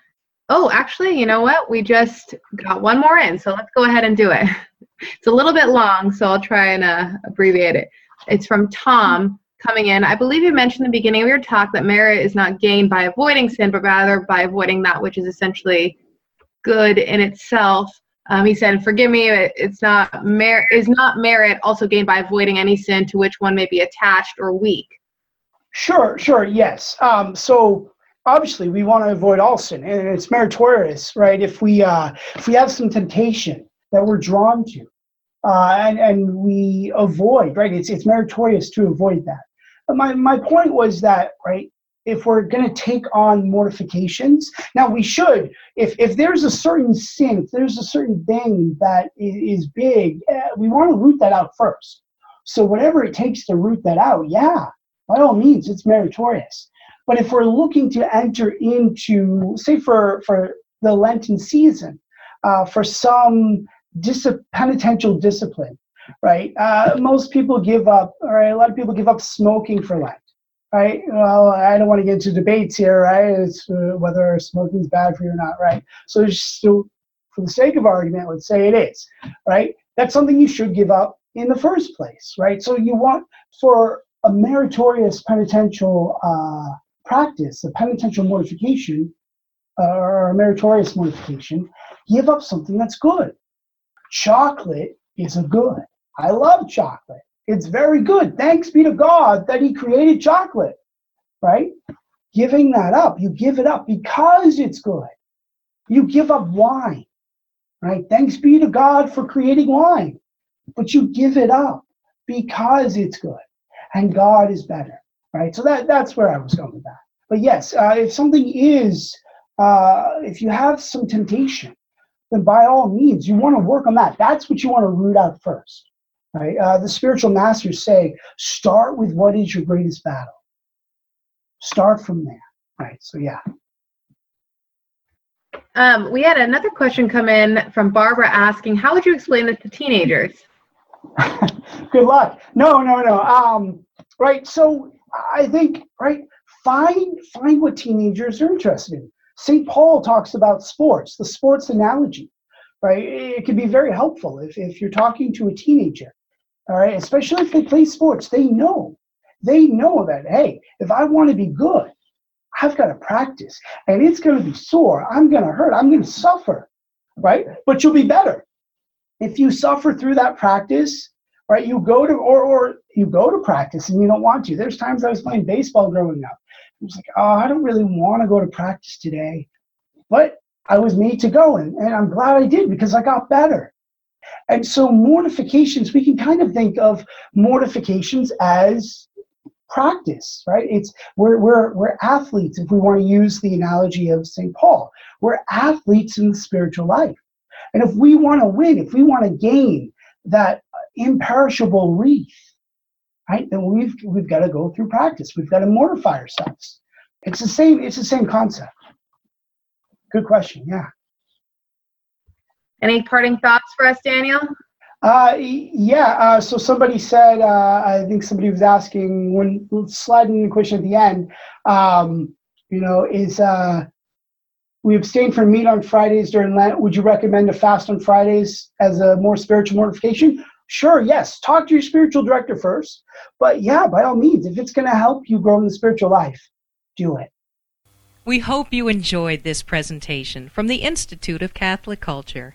oh actually, you know what? We just got one more in, so let's go ahead and do it. [laughs] It's a little bit long, so I'll try and uh, abbreviate it. It's from Tom coming in. I believe you mentioned in the beginning of your talk that merit is not gained by avoiding sin, but rather by avoiding that which is essentially good in itself. Um, he said, "Forgive me, it's not merit is not merit also gained by avoiding any sin to which one may be attached or weak." Sure, sure, yes. Um, so obviously, we want to avoid all sin, and it's meritorious, right? If we uh, if we have some temptation that we're drawn to, uh, and and we avoid, right? It's it's meritorious to avoid that But my, my point was that, right, if we're going to take on mortifications, now we should, if, if there's a certain sin, if there's a certain thing that is big, eh, we want to root that out first. So whatever it takes to root that out, yeah, by all means, it's meritorious. But if we're looking to enter into, say, for, for the Lenten season, uh, for some dis- penitential discipline, right? Uh, most people give up, all right? A lot of people give up smoking for Lent, right? Well, I don't want to get into debates here, right? It's uh, whether smoking is bad for you or not, right? So for the sake of argument, let's say it is, right? That's something you should give up in the first place, right? So you want for a meritorious penitential uh, practice, a penitential mortification, uh, or a meritorious mortification, give up something that's good. Chocolate is a good. I love chocolate. It's very good. Thanks be to God that He created chocolate, right? Giving that up, you give it up because it's good. You give up wine, right? Thanks be to God for creating wine, but you give it up because it's good and God is better, right? So that, that's where I was going with that. But yes, uh, if something is, uh, if you have some temptation, then by all means, you want to work on that. That's what you want to root out first. Right? Uh, the spiritual masters say, start with what is your greatest battle. Start from there. Right. So yeah. Um, we had another question come in from Barbara asking, how would you explain this to teenagers? [laughs] Good luck. No, no, no. Um, right. So I think right. Find find what teenagers are interested in. St. Paul talks about sports, the sports analogy, right? It can be very helpful if, if you're talking to a teenager all right, especially if they play sports, they know. They know that, hey, if I want to be good, I've got to practice and it's going to be sore. I'm going to hurt. I'm going to suffer, right? But you'll be better. If you suffer through that practice, right, you go to, or, or you go to practice and you don't want to. There's times I was playing baseball growing up. I was like, oh, I don't really want to go to practice today. But I was made to go and, and I'm glad I did because I got better. And so mortifications, we can kind of think of mortifications as practice, right? It's we're we're we're athletes if we want to use the analogy of St. Paul. We're athletes in the spiritual life. And if we want to win, if we want to gain that imperishable wreath, right, then we've we've got to go through practice. We've got to mortify ourselves. It's the same, it's the same concept. Good question, yeah. Any parting thoughts for us, Daniel? Uh, yeah. Uh, so somebody said, uh, I think somebody was asking when sliding the question at the end. Um, you know, is uh, we abstain from meat on Fridays during Lent. Would you recommend a fast on Fridays as a more spiritual mortification? Sure. Yes. Talk to your spiritual director first. But yeah, by all means, if it's going to help you grow in the spiritual life, do it. We hope you enjoyed this presentation from the Institute of Catholic Culture.